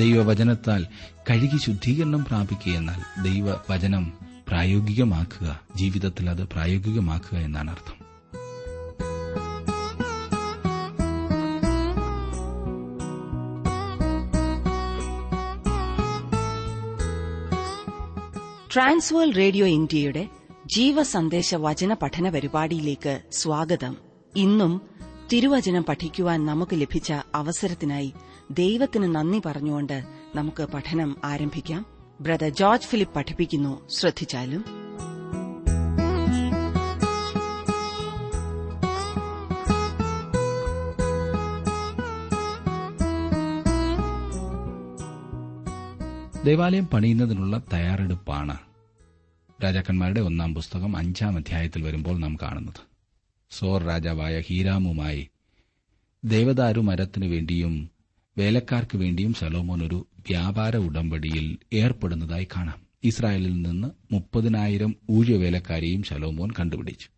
ദൈവവചനത്താൽ കഴുകി ശുദ്ധീകരണം പ്രാപിക്കുക എന്നാൽ ദൈവവചനം പ്രായോഗികമാക്കുക ജീവിതത്തിൽ അത് പ്രായോഗികമാക്കുക എന്നാണ് അർത്ഥം. ട്രാൻസ്വേൾ റേഡിയോ ഇന്ത്യയുടെ ജീവസന്ദേശ വചന പഠന പരിപാടിയിലേക്ക് സ്വാഗതം. ഇന്നും തിരുവചനം പഠിക്കുവാൻ നമുക്ക് ലഭിച്ച അവസരത്തിനായി ദൈവത്തിന് നന്ദി പറഞ്ഞുകൊണ്ട് നമുക്ക് പഠനം ആരംഭിക്കാം. ബ്രദർ ജോർജ് ഫിലിപ്പ് പഠിപ്പിക്കുന്നു. ശ്രദ്ധിച്ചാലും. ദേവാലയം പണിയുന്നതിനുള്ള തയ്യാറെടുപ്പാണ് രാജാക്കന്മാരുടെ ഒന്നാം പുസ്തകം അഞ്ചാം അധ്യായത്തിൽ വരുമ്പോൾ നാം കാണുന്നത്. സോർ രാജാവായ ഹീരാമുമായി ദേവദാരു മരത്തിനു വേണ്ടിയും വേലക്കാർക്ക് വേണ്ടിയും സലോമോൻ ഒരു വ്യാപാര ഉടമ്പടിയിൽ ഏർപ്പെടുന്നതായി കാണാം. ഇസ്രായേലിൽ നിന്ന് മുപ്പതിനായിരം ഊഴവേലക്കാരെയും ശലോമോൻ കണ്ടുപിടിച്ചു.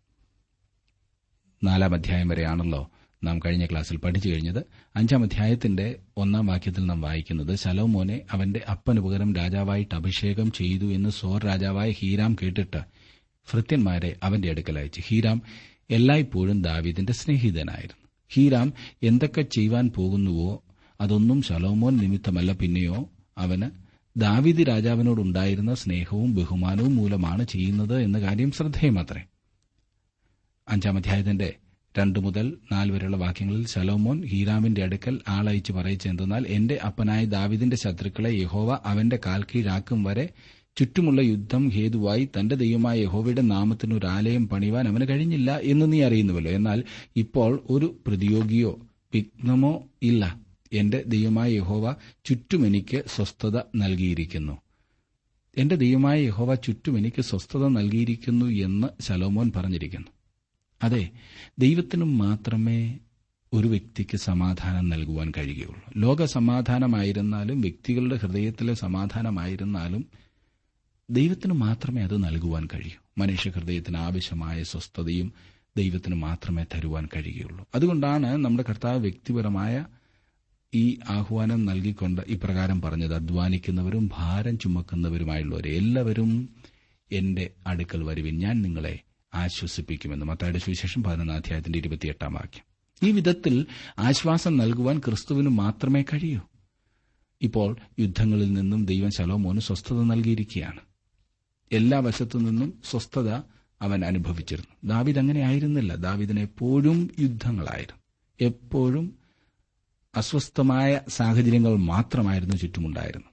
നാലാം അധ്യായം വരെയാണല്ലോ നാം കഴിഞ്ഞ ക്ലാസ്സിൽ പഠിച്ചു കഴിഞ്ഞത്. അഞ്ചാം അധ്യായത്തിന്റെ ഒന്നാം വാക്യത്തിൽ നാം വായിക്കുന്നത് ശലോമോനെ അവന്റെ അപ്പനുപകരം രാജാവായിട്ട് അഭിഷേകം ചെയ്തു എന്ന് സോർ രാജാവായ ഹീരാം കേട്ടിട്ട് ഭൃത്യന്മാരെ അവന്റെ അടുക്കൽ അയച്ചു. ഹീരാം എല്ലായ്പ്പോഴും ദാവീദിന്റെ സ്നേഹിതനായിരുന്നു. ഹീരാം എന്തൊക്കെ ചെയ്യുവാൻ പോകുന്നുവോ അതൊന്നും ശലോമോൻ നിമിത്തമല്ല പിന്നെയോ. അവന് ദാവിദ് രാജാവിനോടുണ്ടായിരുന്ന സ്നേഹവും ബഹുമാനവും മൂലമാണ് ചെയ്യുന്നത് എന്ന കാര്യം ശ്രദ്ധേയമത്രേ. അഞ്ചാം അധ്യായത്തിന്റെ രണ്ടു മുതൽ നാല് വരെയുള്ള വാക്യങ്ങളിൽ ശലോമോൻ ഹീരാമിന്റെ അടുക്കൽ ആളയച്ച് പറയിച്ചെന്തെന്നാൽ എന്റെ അപ്പനായ ദാവിദിന്റെ ശത്രുക്കളെ യഹോവ അവന്റെ കാൽ കീഴാക്കും വരെ ചുറ്റുമുള്ള യുദ്ധം ഹേതുവായി തന്റെ ദൈവമായ യഹോവയുടെ നാമത്തിന് ഒരു ആലയം പണിവാൻ അവന് കഴിഞ്ഞില്ല എന്ന് നീ അറിയുന്നുവല്ലോ. എന്നാൽ ഇപ്പോൾ ഒരു പ്രതിയോഗിയോ വിഘ്നമോ ഇല്ല. എന്റെ ദൈവമായ യഹോവ ചുറ്റും എനിക്ക് സ്വസ്ഥത നൽകിയിരിക്കുന്നു. എന്റെ ദൈവമായ യഹോവ ചുറ്റും എനിക്ക് സ്വസ്ഥത നൽകിയിരിക്കുന്നു എന്ന് ശലോമോൻ പറഞ്ഞിരിക്കുന്നു. അതെ ദൈവത്തിനും മാത്രമേ ഒരു വ്യക്തിക്ക് സമാധാനം നൽകുവാൻ കഴിയുകയുള്ളൂ. ലോക സമാധാനമായിരുന്നാലും വ്യക്തികളുടെ ഹൃദയത്തിലെ സമാധാനമായിരുന്നാലും ദൈവത്തിന് മാത്രമേ അത് നൽകുവാൻ കഴിയൂ. മനുഷ്യ ഹൃദയത്തിന് ആവശ്യമായ സ്വസ്ഥതയും ദൈവത്തിന് മാത്രമേ തരുവാൻ കഴിയുകയുള്ളൂ. അതുകൊണ്ടാണ് നമ്മുടെ കർത്താവ് വ്യക്തിപരമായ ഈ ആഹ്വാനം നൽകിക്കൊണ്ട് ഇപ്രകാരം പറഞ്ഞത് അധ്വാനിക്കുന്നവരും ഭാരം ചുമക്കുന്നവരുമായുള്ളവരെ എല്ലാവരും എന്റെ അടുക്കൽ വരുവിൻ. ഞാൻ നിങ്ങളെ ആശ്വസിപ്പിക്കുമെന്ന് മത്തായുടെ സുവിശേഷം പതിനൊന്നാം അധ്യായത്തിന്റെ ഇരുപത്തിയെട്ടാം വാക്യം. ഈ വിധത്തിൽ ആശ്വാസം നൽകുവാൻ ക്രിസ്തുവിന് മാത്രമേ കഴിയൂ. ഇപ്പോൾ യുദ്ധങ്ങളിൽ നിന്നും ദൈവം ശലോമോന് സ്വസ്ഥത നൽകിയിരിക്കുകയാണ്. എല്ലാ വശത്തു നിന്നും സ്വസ്ഥത അവൻ അനുഭവിച്ചിരുന്നു. ദാവിദ് അങ്ങനെ ആയിരുന്നില്ല. ദാവിദിന് എപ്പോഴും യുദ്ധങ്ങളായിരുന്നു. എപ്പോഴും അസ്വസ്ഥമായ സാഹചര്യങ്ങൾ മാത്രമായിരുന്നു ചുറ്റുമുണ്ടായിരുന്നു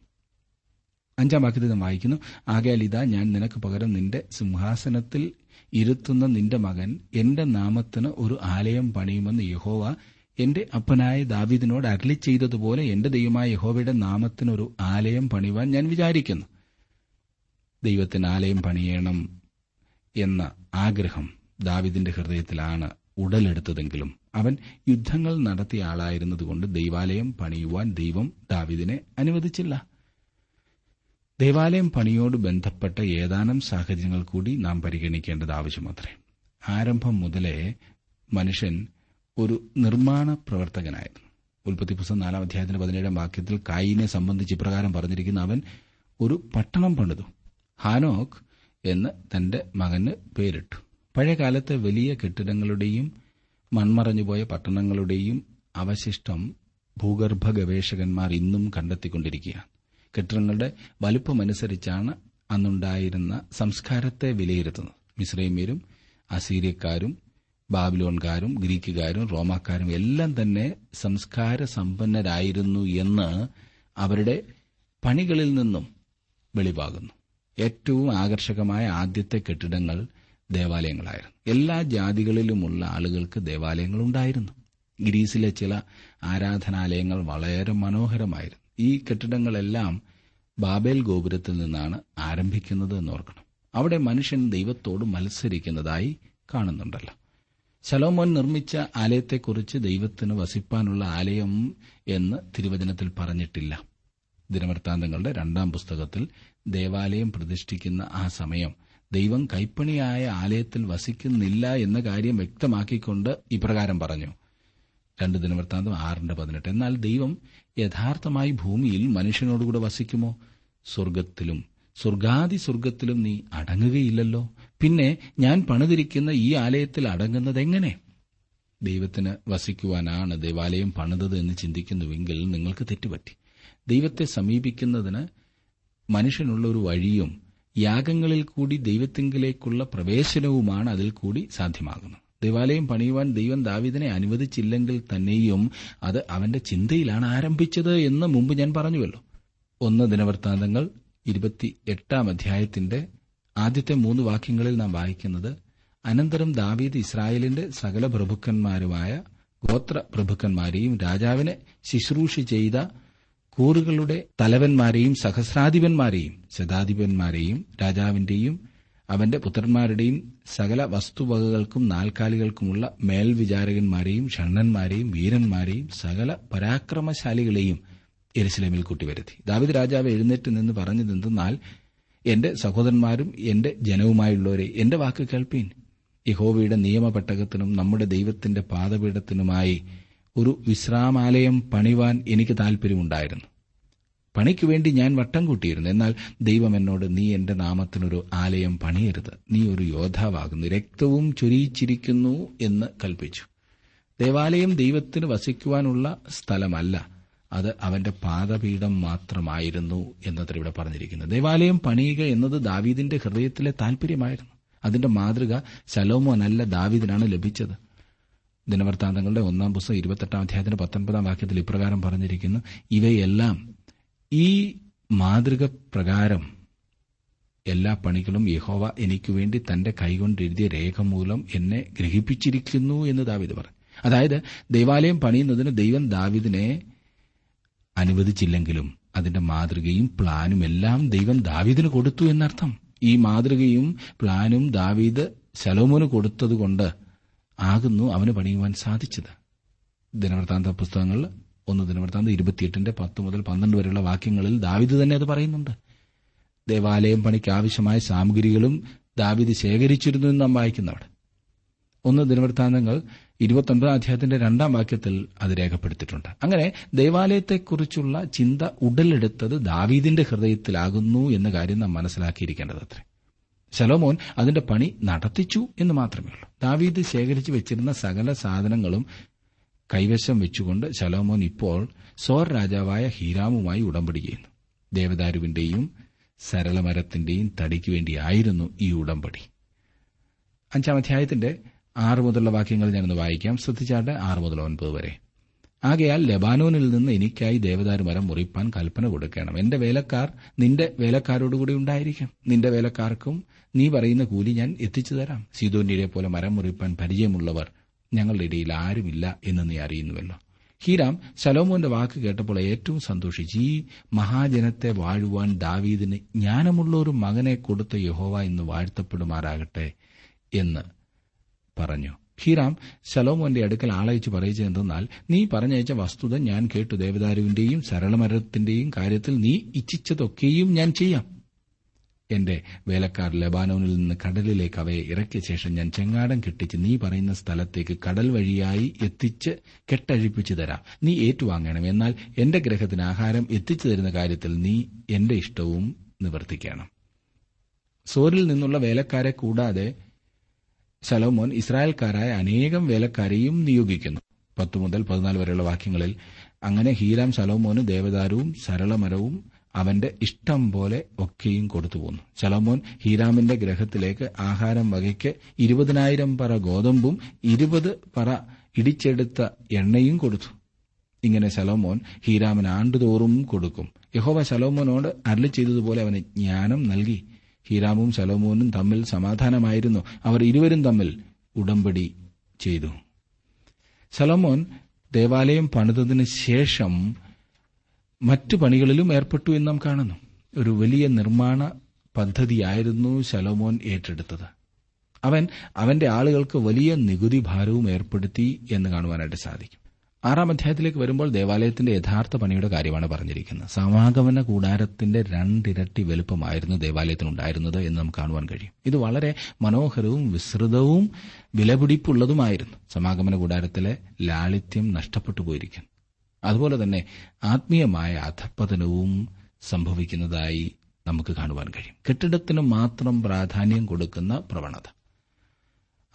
അഞ്ചാം വാക്യത്തിൽ നാം വായിക്കുന്നു ആകയാൽ ഞാൻ നിനക്ക് പകരം നിന്റെ സിംഹാസനത്തിൽ ഇരുത്തുന്ന നിന്റെ മകൻ എന്റെ നാമത്തിന് ഒരു ആലയം പണിയുമെന്ന് യഹോവ എന്റെ അപ്പനായ ദാവിദിനോട് അരളി ചെയ്തതുപോലെ എന്റെ ദൈവമായ യഹോവയുടെ നാമത്തിനൊരു ആലയം പണിവാൻ ഞാൻ വിചാരിക്കുന്നു. ദൈവത്തിന് ആലയം പണിയണം എന്ന ആഗ്രഹം ദാവിദിന്റെ ഹൃദയത്തിലാണ് ഉടലെടുത്തതെങ്കിലും അവൻ യുദ്ധങ്ങൾ നടത്തിയ ആളായിരുന്നതുകൊണ്ട് ദൈവാലയം പണിയുവാൻ ദൈവം ദാവിദിനെ അനുവദിച്ചില്ല. ദേവാലയം പണിയോട് ബന്ധപ്പെട്ട ഏതാനും സാഹചര്യങ്ങൾ കൂടി നാം പരിഗണിക്കേണ്ടത് ആവശ്യമത്രേ. ആരംഭം മുതലേ മനുഷ്യൻ ഒരു നിർമ്മാണ പ്രവർത്തകനായിരുന്നു. ഉൽപ്പത്തി പുസ്തകം നാലാം അധ്യായത്തിന്റെ പതിനേഴാം വാക്യത്തിൽ കായിനെ സംബന്ധിച്ച് ഇപ്രകാരം പറഞ്ഞിരിക്കുന്ന അവൻ ഒരു പട്ടണം പണിതു ഹാനോക്ക് എന്ന് തന്റെ മകന് പേരിട്ടു. പഴയകാലത്തെ വലിയ കെട്ടിടങ്ങളുടെയും മൺമറഞ്ഞുപോയ പട്ടണങ്ങളുടെയും അവശിഷ്ടം ഭൂഗർഭ ഗവേഷകന്മാർ ഇന്നും കണ്ടെത്തിക്കൊണ്ടിരിക്കുകയാണ്. കെട്ടിടങ്ങളുടെ വലുപ്പമനുസരിച്ചാണ് അന്നുണ്ടായിരുന്ന സംസ്കാരത്തെ വിലയിരുത്തുന്നത്. മിശ്രൈമ്യരും അസീരിയക്കാരും ബാബിലോൺകാരും ഗ്രീക്കുകാരും റോമാക്കാരും എല്ലാം തന്നെ സംസ്കാര സമ്പന്നരായിരുന്നു എന്ന് അവരുടെ പണികളിൽ നിന്നും വെളിവാകുന്നു. ഏറ്റവും ആകർഷകമായ ആദ്യത്തെ കെട്ടിടങ്ങൾ ദേവാലയങ്ങളായിരുന്നു. എല്ലാ ജാതികളിലുമുള്ള ആളുകൾക്ക് ദേവാലയങ്ങൾ ഉണ്ടായിരുന്നു ഗ്രീസിലെ ചില ആരാധനാലയങ്ങൾ വളരെ മനോഹരമായിരുന്നു. ഈ കെട്ടിടങ്ങളെല്ലാം ബാബേൽ ഗോപുരത്തിൽ നിന്നാണ് ആരംഭിക്കുന്നത് എന്നോർക്കണം. അവിടെ മനുഷ്യൻ ദൈവത്തോട് മത്സരിക്കുന്നതായി കാണുന്നുണ്ടല്ലോ. ശലോമോൻ നിർമ്മിച്ച ആലയത്തെക്കുറിച്ച് ദൈവത്തിന് വസിപ്പാനുള്ള ആലയം എന്ന് തിരുവചനത്തിൽ പറഞ്ഞിട്ടില്ല. ദിനവൃത്താന്തങ്ങളുടെ രണ്ടാം പുസ്തകത്തിൽ ദേവാലയം പ്രതിഷ്ഠിക്കുന്ന ആ സമയം ദൈവം കൈപ്പണിയായ ആലയത്തിൽ വസിക്കുന്നില്ല എന്ന കാര്യം വ്യക്തമാക്കിക്കൊണ്ട് ഇപ്രകാരം പറഞ്ഞു. രണ്ട് ദിനവൃത്താന്തം ആറിന്റെ പതിനെട്ട്. എന്നാൽ ദൈവം യഥാർത്ഥമായി ഭൂമിയിൽ മനുഷ്യനോടുകൂടെ വസിക്കുമോ? സ്വർഗത്തിലും സ്വർഗാദി സ്വർഗത്തിലും നീ അടങ്ങുകയില്ലല്ലോ. പിന്നെ ഞാൻ പണിതിരിക്കുന്ന ഈ ആലയത്തിൽ അടങ്ങുന്നത് എങ്ങനെ? ദൈവത്തിന് വസിക്കുവാനാണ് ദേവാലയം പണിതത് എന്ന് ചിന്തിക്കുന്നുവെങ്കിൽ നിങ്ങൾക്ക് തെറ്റുപറ്റി. ദൈവത്തെ സമീപിക്കുന്നതിന് മനുഷ്യനുള്ള ഒരു വഴിയും യാഗങ്ങളിൽ കൂടി ദൈവത്തിങ്കിലേക്കുള്ള പ്രവേശനവുമാണ് അതിൽ കൂടി സാധ്യമാകുന്നത്. ദേവാലയം പണിയുവാൻ ദൈവം ദാവിദിനെ അനുവദിച്ചില്ലെങ്കിൽ തന്നെയും അത് അവന്റെ ചിന്തയിലാണ് ആരംഭിച്ചത് എന്ന് മുമ്പ് ഞാൻ പറഞ്ഞുവല്ലോ. ഒന്ന് ദിനവൃത്താന്തങ്ങൾ ഇരുപത്തി എട്ടാം അധ്യായത്തിന്റെ ആദ്യത്തെ മൂന്ന് വാക്യങ്ങളിൽ നാം വായിക്കുന്നത് അനന്തരം ദാവീദ് ഇസ്രായേലിന്റെ സകല പ്രഭുക്കന്മാരുമായ ഗോത്ര പ്രഭുക്കന്മാരെയും രാജാവിനെ ശുശ്രൂഷ ചെയ്ത കൂറുകളുടെ തലവന്മാരെയും സഹസ്രാധിപന്മാരെയും ശതാധിപന്മാരെയും രാജാവിന്റെയും അവന്റെ പുത്രന്മാരുടെയും സകല വസ്തുവകകൾക്കും നാൽക്കാലികൾക്കുമുള്ള മേൽവിചാരകന്മാരെയും ഷണ്ണന്മാരെയും വീരന്മാരെയും സകല പരാക്രമശാലികളെയും എരുസലേമിൽ കൂട്ടിവരുത്തി. ദാവിദ് രാജാവ് എഴുന്നേറ്റ് നിന്ന് പറഞ്ഞതെന്തെന്നാൽ എന്റെ സഹോദരന്മാരും എന്റെ ജനവുമായുള്ളവരെ എന്റെ വാക്ക് കേൾപ്പീൻ. യഹോവയുടെ നിയമപെട്ടകത്തിനും നമ്മുടെ ദൈവത്തിന്റെ പാദപീഠത്തിനുമായി ഒരു വിശ്രാമാലയം പണിവാൻ എനിക്ക് താൽപര്യമുണ്ടായിരുന്നു. പണിക്ക് വേണ്ടി ഞാൻ വട്ടം കൂട്ടിയിരുന്നു. എന്നാൽ ദൈവം എന്നോട് നീ എന്റെ നാമത്തിനൊരു ആലയം പണിയരുത്. നീ ഒരു യോദ്ധാവാകുന്നു. രക്തവും ചൊരിയിച്ചിരിക്കുന്നു എന്ന് കൽപ്പിച്ചു. ദേവാലയം ദൈവത്തിന് വസിക്കുവാനുള്ള സ്ഥലമല്ല. അത് അവന്റെ പാദപീഠം മാത്രമായിരുന്നു എന്നത്ര ഇവിടെ പറഞ്ഞിരിക്കുന്നത് ദേവാലയം പണിയുക എന്നത് ദാവീദിന്റെ ഹൃദയത്തിലെ താൽപര്യമായിരുന്നു. അതിന്റെ മാതൃക ശലോമോനല്ല ദാവീദിനാണ് ലഭിച്ചത്. ദിനവൃത്താന്തങ്ങളുടെ ഒന്നാം പുസ്തകം ഇരുപത്തെട്ടാം അധ്യായത്തിന് പത്തൊൻപതാം വാക്യത്തിൽ ഇപ്രകാരം പറഞ്ഞിരിക്കുന്നു. ഇവയെല്ലാം ഈ മാതൃക പ്രകാരം എല്ലാ പണികളും യഹോവ എനിക്ക് വേണ്ടി തന്റെ കൈകൊണ്ട് എഴുതിയ രേഖ മൂലം എന്നെ ഗ്രഹിപ്പിച്ചിരിക്കുന്നു എന്ന് ദാവിദ് പറഞ്ഞു. അതായത് ദൈവാലയം പണിയുന്നതിന് ദൈവം ദാവിദിനെ അനുവദിച്ചില്ലെങ്കിലും അതിന്റെ മാതൃകയും പ്ലാനും എല്ലാം ദൈവം ദാവീദിന് കൊടുത്തു എന്നർത്ഥം. ഈ മാതൃകയും പ്ലാനും ദാവീദ് ശലോമോന് കൊടുത്തതുകൊണ്ട് ആകുന്നു അവന് പണിയുവാൻ സാധിച്ചത്. ദിനവൃത്താന്ത പുസ്തകങ്ങളിൽ ഒന്ന് ദിനവൃത്താന്ത ഇരുപത്തിയെട്ടിന്റെ പത്ത് മുതൽ പന്ത്രണ്ട് വരെയുള്ള വാക്യങ്ങളിൽ ദാവിദ് തന്നെ അത് പറയുന്നുണ്ട്. ദേവാലയം പണിക്ക് ആവശ്യമായ സാമഗ്രികളും ദാവിദ് ശേഖരിച്ചിരുന്നു എന്ന് നാം വായിക്കുന്നവിടെ. ഒന്ന് ദിനവൃത്താന്തങ്ങൾ ഇരുപത്തൊൻപതാം അധ്യായത്തിന്റെ രണ്ടാം വാക്യത്തിൽ അത് രേഖപ്പെടുത്തിയിട്ടുണ്ട്. അങ്ങനെ ദേവാലയത്തെക്കുറിച്ചുള്ള ചിന്ത ഉടലെടുത്തത് ദാവീദിന്റെ ഹൃദയത്തിലാകുന്നു എന്ന കാര്യം നാം മനസ്സിലാക്കിയിരിക്കേണ്ടത് അത്രേ ശലോമോൻ അതിന്റെ പണി നടത്തിച്ചു എന്ന് മാത്രമേ ഉള്ളൂ. ദാവീദ് ശേഖരിച്ചു വെച്ചിരുന്ന സകല സാധനങ്ങളും കൈവശം വെച്ചുകൊണ്ട് ശലോമോൻ ഇപ്പോൾ സോർ രാജാവായ ഹീരാമുമായി ഉടമ്പടി ചെയ്യുന്നു. ദേവദാരുവിന്റെയും സരളമരത്തിന്റെയും തടിക്ക് വേണ്ടിയായിരുന്നു ഈ ഉടമ്പടി. അഞ്ചാം അധ്യായത്തിന്റെ ആറ് മുതലുള്ള വാക്യങ്ങൾ ഞാനൊന്ന് വായിക്കാം. ശ്രദ്ധിച്ചാട്ട് ആറ് മുതൽ ഒൻപത് വരെ. ആകയാൽ ലബാനോനിൽ നിന്ന് എനിക്കായി ദേവദാരു മരം മുറിപ്പാൻ കൽപ്പന കൊടുക്കണം. എന്റെ വേലക്കാർ നിന്റെ വേലക്കാരോടുകൂടി ഉണ്ടായിരിക്കും. നിന്റെ വേലക്കാർക്കും നീ പറയുന്ന കൂലി ഞാൻ എത്തിച്ചു തരാം. സീതോന്യരെ പോലെ മരം മുറിപ്പാൻ പരിചയമുള്ളവർ ഞങ്ങളുടെ ഇടയിൽ ആരുമില്ല എന്ന് നീ അറിയുന്നുവല്ലോ. ഹീരാം ശലോമോന്റെ വാക്ക് കേട്ടപ്പോൾ ഏറ്റവും സന്തോഷിച്ച്. ഈ മഹാജനത്തെ വാഴുവാൻ ദാവീദിന് ജ്ഞാനമുള്ള ഒരു മകനെ കൊടുത്ത യഹോവ എന്ന് വാഴ്ത്തപ്പെടുമാറാകട്ടെ എന്ന് പറഞ്ഞു. ഹീറാം ശലോമോന്റെ അടുക്കൽ ആളയച്ച് പറയിച്ചത് എന്തെന്നാൽ നീ പറഞ്ഞയച്ച വസ്തുത ഞാൻ കേട്ടു. ദേവദാരുവിന്റെയും സരളമരത്തിന്റെയും കാര്യത്തിൽ നീ ഇച്ഛിച്ചതൊക്കെയും ഞാൻ ചെയ്യാം. എന്റെ വേലക്കാർ ലബാനോനിൽ നിന്ന് കടലിലേക്ക് അവയെ ഇറക്കിയ ശേഷം ഞാൻ ചെങ്ങാടം കെട്ടിച്ച് നീ പറയുന്ന സ്ഥലത്തേക്ക് കടൽ വഴിയായി എത്തിച്ച് കെട്ടഴിപ്പിച്ചു തരാം. നീ ഏറ്റുവാങ്ങണം. എന്നാൽ എന്റെ ഗ്രഹത്തിന് ആഹാരം എത്തിച്ചു തരുന്ന കാര്യത്തിൽ നീ എന്റെ ഇഷ്ടവും നിവർത്തിക്കണം. സോറിൽ നിന്നുള്ള വേലക്കാരെ കൂടാതെ ശലോമോൻ ഇസ്രായേൽക്കാരായ അനേകം വേലക്കാരെയും നിയോഗിക്കുന്നു. പത്തു മുതൽ പതിനാല് വരെയുള്ള വാക്യങ്ങളിൽ അങ്ങനെ ഹീരാം ശലോമോന് ദേവദാരവും സരളമരവും അവന്റെ ഇഷ്ടം പോലെ ഒക്കെയും കൊടുത്തുപോന്നു ശലോമോൻ ഹീരാമിന്റെ ഗ്രഹത്തിലേക്ക് ആഹാരം വകയ്ക്ക് ഇരുപതിനായിരം പറ ഗോതമ്പും ഇരുപത് പറ ഇടിച്ചെടുത്ത എണ്ണയും കൊടുത്തു. ഇങ്ങനെ ശലോമോൻ ഹീരാമിന് ആണ്ടുതോറും കൊടുക്കും. യഹോവ ശലോമോനോട് അരളി ചെയ്തതുപോലെ അവന് ജ്ഞാനം നൽകി. ഹീരാമും ശലോമോനും തമ്മിൽ സമാധാനമായിരുന്നു. അവർ ഇരുവരും തമ്മിൽ ഉടമ്പടി ചെയ്തു. ശലോമോൻ ദേവാലയം പണിതതിനു ശേഷം മറ്റു പണികളിലും ഏർപ്പെട്ടു എന്ന് നാം കാണുന്നു. ഒരു വലിയ നിർമ്മാണ പദ്ധതിയായിരുന്നു ശലോമോൻ ഏറ്റെടുത്തത്. അവൻ അവന്റെ ആളുകൾക്ക് വലിയ നികുതി ഭാരവും ഏർപ്പെടുത്തി എന്ന് കാണുവാനായിട്ട് സാധിക്കും. ആറാം അധ്യായത്തിലേക്ക് വരുമ്പോൾ ദേവാലയത്തിന്റെ യഥാർത്ഥ പണിയുടെ കാര്യമാണ് പറഞ്ഞിരിക്കുന്നത്. സമാഗമന കൂടാരത്തിന്റെ രണ്ടിരട്ടി വലുപ്പമായിരുന്നു ദേവാലയത്തിനുണ്ടായിരുന്നത് എന്ന് നമുക്ക് കാണുവാൻ കഴിയും. ഇത് വളരെ മനോഹരവും വിസ്തൃതവും വിലപിടിപ്പുള്ളതുമായിരുന്നു. സമാഗമന കൂടാരത്തിലെ ലാളിത്യം നഷ്ടപ്പെട്ടു പോയിരിക്കുന്നു. അതുപോലെ തന്നെ ആത്മീയമായ അധപ്പതനവും സംഭവിക്കുന്നതായി നമുക്ക് കാണുവാൻ കഴിയും. കെട്ടിടത്തിന് മാത്രം പ്രാധാന്യം കൊടുക്കുന്ന പ്രവണത.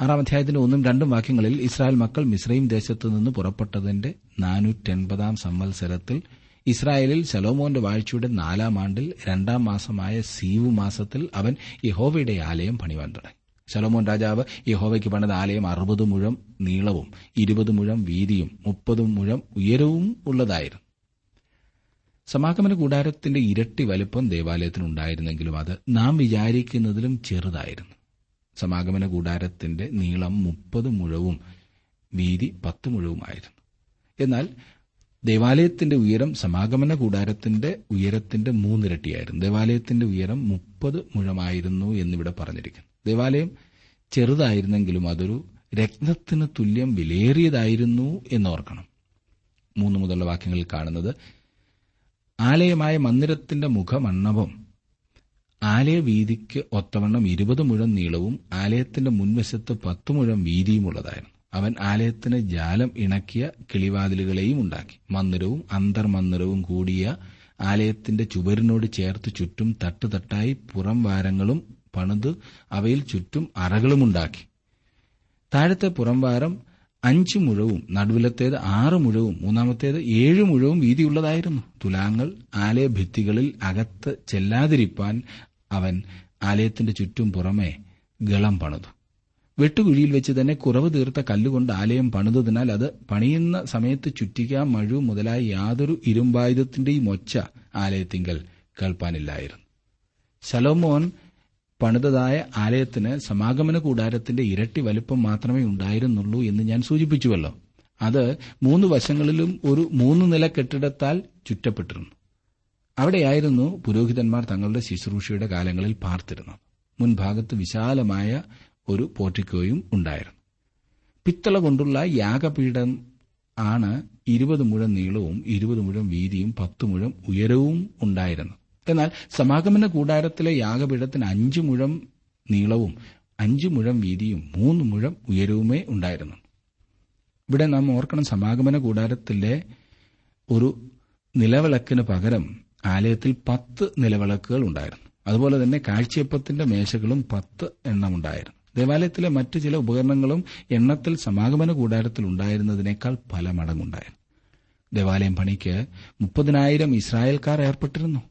ആറാം അധ്യായത്തിന്റെ ഒന്നും രണ്ടും വാക്യങ്ങളിൽ ഇസ്രായേൽ മക്കൾ മിസ്രൈം ദേശത്തു നിന്ന് പുറപ്പെട്ടതിന്റെ നാനൂറ്റെൺപതാം സംവത്സരത്തിൽ ഇസ്രായേലിൽ ശലോമോന്റെ വാഴ്ചയുടെ നാലാം ആണ്ടിൽ രണ്ടാം മാസമായ സീവു മാസത്തിൽ അവൻ യഹോവയുടെ ആലയം പണിവാൻ തുടങ്ങി. ശലോമോൻ രാജാവ് യഹോവയ്ക്ക് പണിത ആലയം അറുപത് മുഴം നീളവും ഇരുപത് മുഴം വീതിയും മുപ്പത് മുഴം ഉയരവും ഉള്ളതായിരുന്നു. സമാഗമന കൂടാരത്തിന്റെ ഇരട്ടി വലിപ്പം ദേവാലയത്തിനുണ്ടായിരുന്നെങ്കിലും അത് നാം വിചാരിക്കുന്നതിലും ചെറുതായിരുന്നു. സമാഗമന കൂടാരത്തിന്റെ നീളം മുപ്പത് മുഴവും വീതി പത്ത് മുഴവുമായിരുന്നു. എന്നാൽ ദേവാലയത്തിന്റെ ഉയരം സമാഗമന കൂടാരത്തിന്റെ ഉയരത്തിന്റെ മൂന്നിരട്ടിയായിരുന്നു. ദേവാലയത്തിന്റെ ഉയരം മുപ്പത് മുഴമായിരുന്നു എന്നിവിടെ പറഞ്ഞിരിക്കുന്നു. ദേവാലയം ചെറുതായിരുന്നെങ്കിലും അതൊരു രത്നത്തിന് തുല്യം വിലയേറിയതായിരുന്നു എന്നോർക്കണം. മൂന്ന് മുതലുള്ള വാക്യങ്ങളിൽ കാണുന്നത് ആലയമായ മന്ദിരത്തിന്റെ മുഖമണ്ണവും ആലയവീതിക്ക് ഒത്തവണ്ണം ഇരുപത് മുഴം നീളവും ആലയത്തിന്റെ മുൻവശത്ത് പത്ത് മുഴം വീതിയുമുള്ളതായിരുന്നു. അവൻ ആലയത്തിന് ജാലം ഇണക്കിയ കിളിവാതിലുകളെയും ഉണ്ടാക്കി. മന്ദിരവും അന്തർമന്ദിരവും കൂടിയ ആലയത്തിന്റെ ചുവരിനോട് ചേർത്ത് ചുറ്റും തട്ടുതട്ടായി പുറം വാരങ്ങളും പണിത് അവയിൽ ചുറ്റും അറകളുമുണ്ടാക്കി താഴത്തെ പുറംവാരം അഞ്ച് മുഴവും നടുവിലത്തേത് ആറ് മുഴവും മൂന്നാമത്തേത് ഏഴ് മുഴവും വീതിയുള്ളതായിരുന്നു. തുലാങ്ങൾ ആലയഭിത്തികളിൽ അകത്ത് ചെല്ലാതിരിപ്പാൻ അവൻ ആലയത്തിന്റെ ചുറ്റും പുറമെ ഗളം പണിതു. വെട്ടുകുഴിയിൽ വെച്ച് തന്നെ കുറവ് തീർത്ത കല്ലുകൊണ്ട് ആലയം പണിതതിനാൽ അത് പണിയുന്ന സമയത്ത് ചുറ്റിക മഴു മുതലായ യാതൊരു ഇരുമ്പായുധത്തിന്റെയും ഒച്ച ആലയത്തിങ്കൽ കേൾപ്പാനില്ലായിരുന്നു. ശലോമോൻ പണിതതായ ആലയത്തിന് സമാഗമന കൂടാരത്തിന്റെ ഇരട്ടി വലുപ്പം മാത്രമേ ഉണ്ടായിരുന്നുള്ളൂ എന്ന് ഞാൻ സൂചിപ്പിച്ചുവല്ലോ. അത് മൂന്ന് വശങ്ങളിലും ഒരു മൂന്ന് നില കെട്ടിടത്താൽ ചുറ്റപ്പെട്ടിരുന്നു. അവിടെയായിരുന്നു പുരോഹിതന്മാർ തങ്ങളുടെ ശുശ്രൂഷയുടെ കാലങ്ങളിൽ പാർത്തിരുന്നത്. മുൻഭാഗത്ത് വിശാലമായ ഒരു പോർട്ടിക്കോയും ഉണ്ടായിരുന്നു. പിത്തള കൊണ്ടുള്ള യാഗപീഠം ആണ് ഇരുപത് മുഴം നീളവും ഇരുപത് മുഴം വീതിയും പത്ത് മുഴം ഉയരവും ഉണ്ടായിരുന്നു എന്നാൽ സമാഗമന കൂടാരത്തിലെ യാഗപീഠത്തിന് അഞ്ചു മുഴം നീളവും അഞ്ചു മുഴം വീതിയും മൂന്ന് മുഴം ഉയരവുമേ ഉണ്ടായിരുന്നു. ഇവിടെ നാം ഓർക്കണം സമാഗമന കൂടാരത്തിലെ ഒരു നിലവിളക്കിന് പകരം ആലയത്തിൽ പത്ത് നിലവിളക്കുകൾ ഉണ്ടായിരുന്നു. അതുപോലെ തന്നെ കാഴ്ചയപ്പത്തിന്റെ മേശകളും പത്ത് എണ്ണമുണ്ടായിരുന്നു ദേവാലയത്തിലെ മറ്റു ചില ഉപകരണങ്ങളും എണ്ണത്തിൽ സമാഗമന കൂടാരത്തിൽ ഉണ്ടായിരുന്നതിനേക്കാൾ പല മടങ്ങുണ്ടായിരുന്നു. ദേവാലയം പണിക്ക് മുപ്പതിനായിരം ഇസ്രായേൽക്കാർ ഏർപ്പെട്ടിരുന്നു.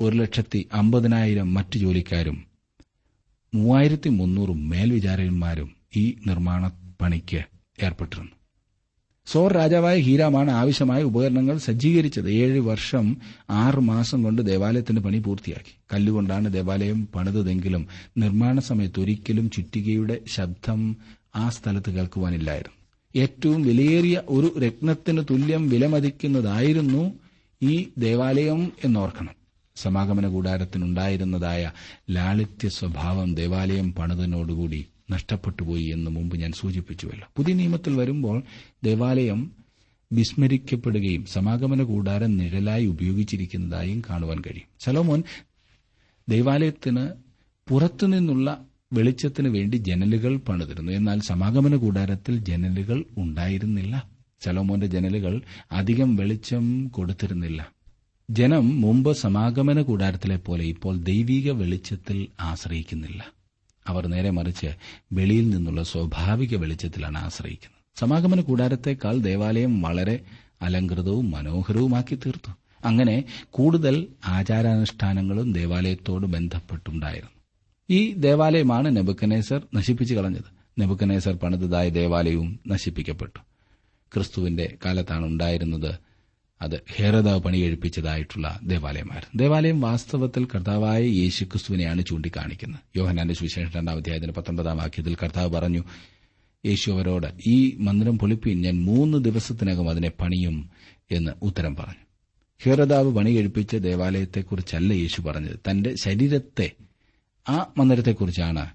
ഒരു ലക്ഷത്തി അമ്പതിനായിരം മറ്റ് ജോലിക്കാരും മൂവായിരത്തി മുന്നൂറ് മേൽവിചാരകന്മാരും ഈ നിർമ്മാണ പണിക്ക് ഏർപ്പെട്ടിരുന്നു. സോർ രാജാവായ ഹീരാമാണ് ആവശ്യമായ ഉപകരണങ്ങൾ സജ്ജീകരിച്ചത്. ഏഴ് വർഷം ആറ് മാസം കൊണ്ട് ദേവാലയത്തിന്റെ പണി പൂർത്തിയാക്കി. കല്ലുകൊണ്ടാണ് ദേവാലയം പണിതതെങ്കിലും നിർമ്മാണ സമയത്ത് ഒരിക്കലും ചുറ്റികയുടെ ശബ്ദം ആ സ്ഥലത്ത് കേൾക്കുവാനില്ലായിരുന്നു. ഏറ്റവും വിലയേറിയ ഒരു രത്നത്തിന് തുല്യം വിലമതിക്കുന്നതായിരുന്നു ഈ ദേവാലയം എന്നോർക്കണം. സമാഗമന കൂടാരത്തിനുണ്ടായിരുന്നതായ ലാളിത്യ സ്വഭാവം ദേവാലയം പണിതിനോടുകൂടി നഷ്ടപ്പെട്ടുപോയി എന്ന് മുമ്പ് ഞാൻ സൂചിപ്പിച്ചുവല്ലോ. പുതിയ നിയമത്തിൽ വരുമ്പോൾ ദേവാലയം വിസ്മരിക്കപ്പെടുകയും സമാഗമന കൂടാരം നിഴലായി ഉപയോഗിച്ചിരിക്കുന്നതായും കാണുവാൻ കഴിയും. സലോമോൻ ദേവാലയത്തിന് പുറത്തുനിന്നുള്ള വെളിച്ചത്തിന് വേണ്ടി ജനലുകൾ പണിതിരുന്നു. എന്നാൽ സമാഗമന കൂടാരത്തിൽ ജനലുകൾ ഉണ്ടായിരുന്നില്ല. സലോമോന്റെ ജനലുകൾ അധികം വെളിച്ചം കൊടുത്തിരുന്നില്ല. ജനം മുമ്പ് സമാഗമന കൂടാരത്തിലെ പോലെ ഇപ്പോൾ ദൈവിക വെളിച്ചത്തിൽ ആശ്രയിക്കുന്നില്ല. അവർ നേരെ മറിച്ച് വെളിയിൽ നിന്നുള്ള സ്വാഭാവിക വെളിച്ചത്തിലാണ് ആശ്രയിക്കുന്നത്. സമാഗമന കൂടാരത്തെക്കാൾ ദേവാലയം വളരെ അലങ്കൃതവും മനോഹരവുമാക്കി തീർത്തു. അങ്ങനെ കൂടുതൽ ആചാരാനുഷ്ഠാനങ്ങളും ദേവാലയത്തോട് ബന്ധപ്പെട്ടുണ്ടായിരുന്നു. ഈ ദേവാലയമാണ് നെബുക്കനേസർ നശിപ്പിച്ചു കളഞ്ഞത്. നെബുക്കനേസർ പണിതതായ ദേവാലയവും നശിപ്പിക്കപ്പെട്ടു. ക്രിസ്തുവിന്റെ കാലത്താണ് ഉണ്ടായിരുന്നത് അത് ഹേറദാവ് പണികഴിപ്പിച്ചതായിട്ടുള്ള ദേവാലയമായിരുന്നു. ദേവാലയം വാസ്തവത്തിൽ കർത്താവായ യേശു ക്രിസ്തുവിനെയാണ് ചൂണ്ടിക്കാണിക്കുന്നത്. യോഹനാന്റെ സുവിശേഷം രണ്ടാം അധ്യായത്തിന് പത്തൊன்பതാം വാക്യത്തിൽ കർത്താവ് പറഞ്ഞു യേശു അവരോട് ഈ മന്ദിരം പൊളിപ്പിൻ ഞാൻ മൂന്ന് ദിവസത്തിനകം അതിനെ പണിയും എന്ന് ഉത്തരം പറഞ്ഞു. ഹേറദാവ് പണി കഴിപ്പിച്ച ദേവാലയത്തെക്കുറിച്ചല്ല യേശു പറഞ്ഞത്. തന്റെ ശരീരത്തെ ആ മന്ദിരത്തെക്കുറിച്ചാണ്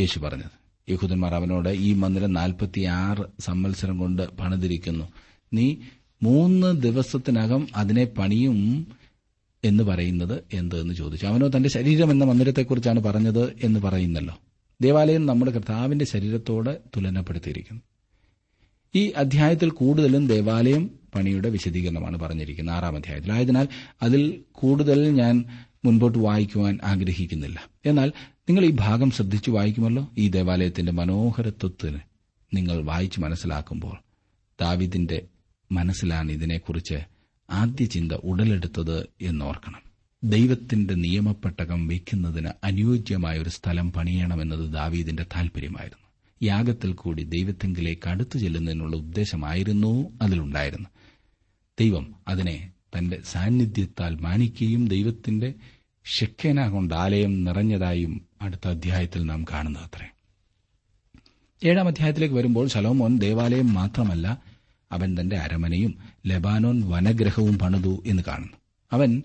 യേശു പറഞ്ഞത്. യഹൂദന്മാർ അവനോട് ഈ മന്ദിരം നാൽപ്പത്തിയാറ് സംവത്സരം കൊണ്ട് പണിതിരിക്കുന്നു. നീ മൂന്ന് ദിവസത്തിനകം അതിനെ പണിയും എന്ന് പറയുന്നത് എന്തെന്ന് ചോദിച്ചു. അവനോ തന്റെ ശരീരം എന്ന മന്ദിരത്തെക്കുറിച്ചാണ് പറഞ്ഞത് എന്ന് പറയുന്നല്ലോ. ദേവാലയം നമ്മുടെ കർത്താവിന്റെ ശരീരത്തോട് തുലനപ്പെടുത്തിയിരിക്കുന്നു. ഈ അധ്യായത്തിൽ കൂടുതലും ദേവാലയം പണിയുടെ വിശദീകരണമാണ് പറഞ്ഞിരിക്കുന്നത് ആറാം അധ്യായത്തിൽ. ആയതിനാൽ അതിൽ കൂടുതൽ ഞാൻ മുൻപോട്ട് വായിക്കുവാൻ ആഗ്രഹിക്കുന്നില്ല. എന്നാൽ നിങ്ങൾ ഈ ഭാഗം ശ്രദ്ധിച്ചു വായിക്കുമല്ലോ? ഈ ദേവാലയത്തിന്റെ മനോഹരത്വത്തിന് നിങ്ങൾ വായിച്ചു മനസ്സിലാക്കുമ്പോൾ ദാവിദിന്റെ മനസ്സിലാണ് ഇതിനെക്കുറിച്ച് ആദ്യ ചിന്ത ഉടലെടുത്തത് എന്നോർക്കണം. ദൈവത്തിന്റെ നിയമപ്പെട്ടകം വയ്ക്കുന്നതിന് അനുയോജ്യമായ ഒരു സ്ഥലം പണിയണമെന്നത് ദാവീദിന്റെ താൽപര്യമായിരുന്നു. യാഗത്തിൽ കൂടി ദൈവത്തെങ്കിലേക്ക് അടുത്തു ചെല്ലുന്നതിനുള്ള ഉദ്ദേശമായിരുന്നു അതിലുണ്ടായിരുന്നു. ദൈവം അതിനെ തന്റെ സാന്നിധ്യത്താൽ മാനിക്കുകയും ദൈവത്തിന്റെ ഷെക്കേന കൊണ്ട് ആലയം നിറഞ്ഞതായും അടുത്ത അധ്യായത്തിൽ നാം കാണുന്നത് അത്രേ ഏഴാം അധ്യായത്തിലേക്ക് വരുമ്പോൾ ശലോമോൻ ദേവാലയം മാത്രമല്ല അവൻ തന്റെ അരമനയും ലബാനോൻ വനഗ്രഹവും പണിതു എന്ന് കാണുന്നു. അവൻ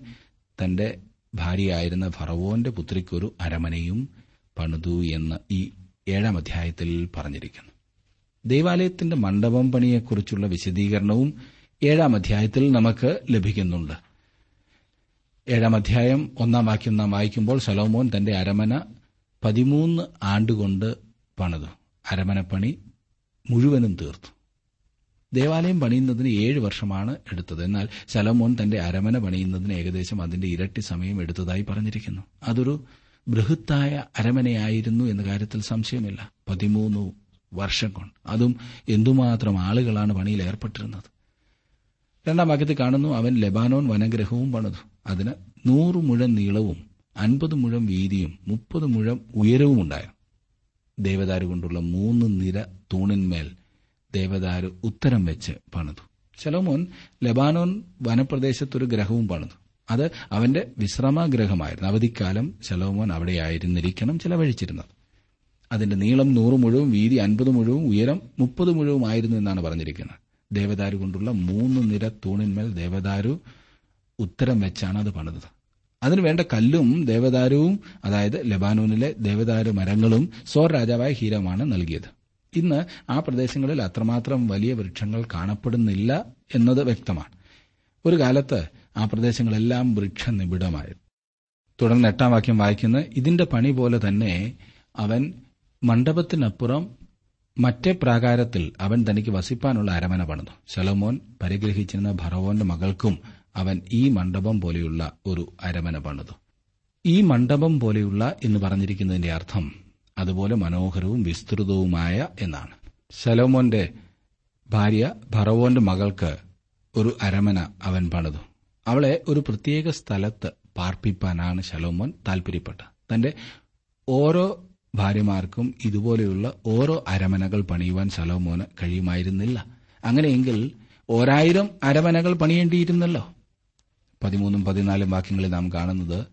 തന്റെ ഭാര്യയായിരുന്ന ഫറവോന്റെ പുത്രിക്കൊരു അരമനയും പണിതു എന്ന് ഈ ഏഴാം അധ്യായത്തിൽ പറഞ്ഞിരിക്കുന്നു. ദേവാലയത്തിന്റെ മണ്ഡപം പണിയെക്കുറിച്ചുള്ള വിശദീകരണവും ഏഴാം അധ്യായത്തിൽ നമുക്ക് ലഭിക്കുന്നുണ്ട്. ഏഴാം അധ്യായം ഒന്നാം വാക്യം നാം വായിക്കുമ്പോൾ സലോമോൻ തന്റെ അരമന പതിമൂന്ന് ആണ്ടുകൊണ്ട് പണിതു. അരമനപ്പണി മുഴുവനും തീർത്തു. ദേവാലയം പണിയുന്നതിന് ഏഴ് വർഷമാണ് എടുത്തത്. എന്നാൽ ശലമോൻ തന്റെ അരമന പണിയുന്നതിന് ഏകദേശം അതിന്റെ ഇരട്ടി സമയം എടുത്തതായി പറഞ്ഞിരിക്കുന്നു. അതൊരു ബൃഹത്തായ അരമനയായിരുന്നു എന്ന കാര്യത്തിൽ സംശയമില്ല. പതിമൂന്ന് വർഷം കൊണ്ട്. അതും എന്തുമാത്രം ആളുകളാണ് പണിയിൽ ഏർപ്പെട്ടിരുന്നത്. രണ്ടാം വാക്യത്തിൽ കാണുന്നു അവൻ ലെബാനോൻ വനഗ്രഹവും പണിതു. അതിന് നൂറ് മുഴം നീളവും അൻപത് മുഴം വീതിയും മുപ്പത് മുഴം ഉയരവും ഉണ്ടായിരുന്നു. ദേവദാരു കൊണ്ടുള്ള മൂന്ന് നിര തൂണിന്മേൽ ദേവദാരു ഉത്തരം വെച്ച് പണിതു. ശലോമോൻ ലബാനോൻ വനപ്രദേശത്തൊരു ഗ്രഹവും പണിതു. അത് അവന്റെ വിശ്രമഗ്രഹമായിരുന്നു അവധിക്കാലം ശലോമോൻ അവിടെയായിരുന്നിരിക്കണം ചെലവഴിച്ചിരുന്നത്. അതിന്റെ നീളം നൂറ് മുഴവും വീതി അൻപത് മുഴവും ഉയരം മുപ്പത് മുഴവുമായിരുന്നു എന്നാണ് പറഞ്ഞിരിക്കുന്നത്. ദേവദാരു കൊണ്ടുള്ള മൂന്ന് നിര തൂണിന്മേൽ ദേവദാരു ഉത്തരം വെച്ചാണ് അത് പണിതത്. അതിനു വേണ്ട കല്ലും ദേവദാരുവും അതായത് ലബാനൂനിലെ ദേവദാരു മരങ്ങളും സോർ രാജാവായ ഹീരമാണ് നൽകിയത്. ഇന്ന് ആ പ്രദേശങ്ങളിൽ അത്രമാത്രം വലിയ വൃക്ഷങ്ങൾ കാണപ്പെടുന്നില്ല എന്നത് വ്യക്തമാണ്. ഒരു കാലത്ത് ആ പ്രദേശങ്ങളെല്ലാം വൃക്ഷനിബിഡമായിരുന്നു തുടർന്ന് എട്ടാം വാക്യം വായിക്കുന്ന ഇതിന്റെ പണി പോലെ തന്നെ അവൻ മണ്ഡപത്തിനപ്പുറം മറ്റേ പ്രാകാരത്തിൽ അവൻ തനിക്ക് വസിപ്പാനുള്ള അരമന പണിതു. ശലോമോൻ പരിഗ്രഹിച്ചിരുന്ന ഭറവോന്റെ മകൾക്കും അവൻ ഈ മണ്ഡപം പോലെയുള്ള ഒരു അരമന പണിതു. ഈ മണ്ഡപം പോലെയുള്ള എന്ന് പറഞ്ഞിരിക്കുന്നതിന്റെ അർത്ഥം അതുപോലെ മനോഹരവും വിസ്തൃതവുമായ എന്നാണ്. ശലോമോന്റെ ഭാര്യ ഭറവോന്റെ മകൾക്ക് ഒരു അരമന അവൻ പണിതു. അവളെ ഒരു പ്രത്യേക സ്ഥലത്ത് പാർപ്പിപ്പാനാണ് ശലോമോൻ താൽപര്യപ്പെട്ടത് തന്റെ ഓരോ ഭാര്യമാർക്കും ഇതുപോലെയുള്ള ഓരോ അരമനകൾ പണിയുവാൻ ശലോമോന് കഴിയുമായിരുന്നില്ല. അങ്ങനെയെങ്കിൽ ഓരായിരം അരമനകൾ പണിയേണ്ടിയിരുന്നല്ലോ. പതിമൂന്നും പതിനാലും വാക്യങ്ങളിൽ നാം കാണുന്നത്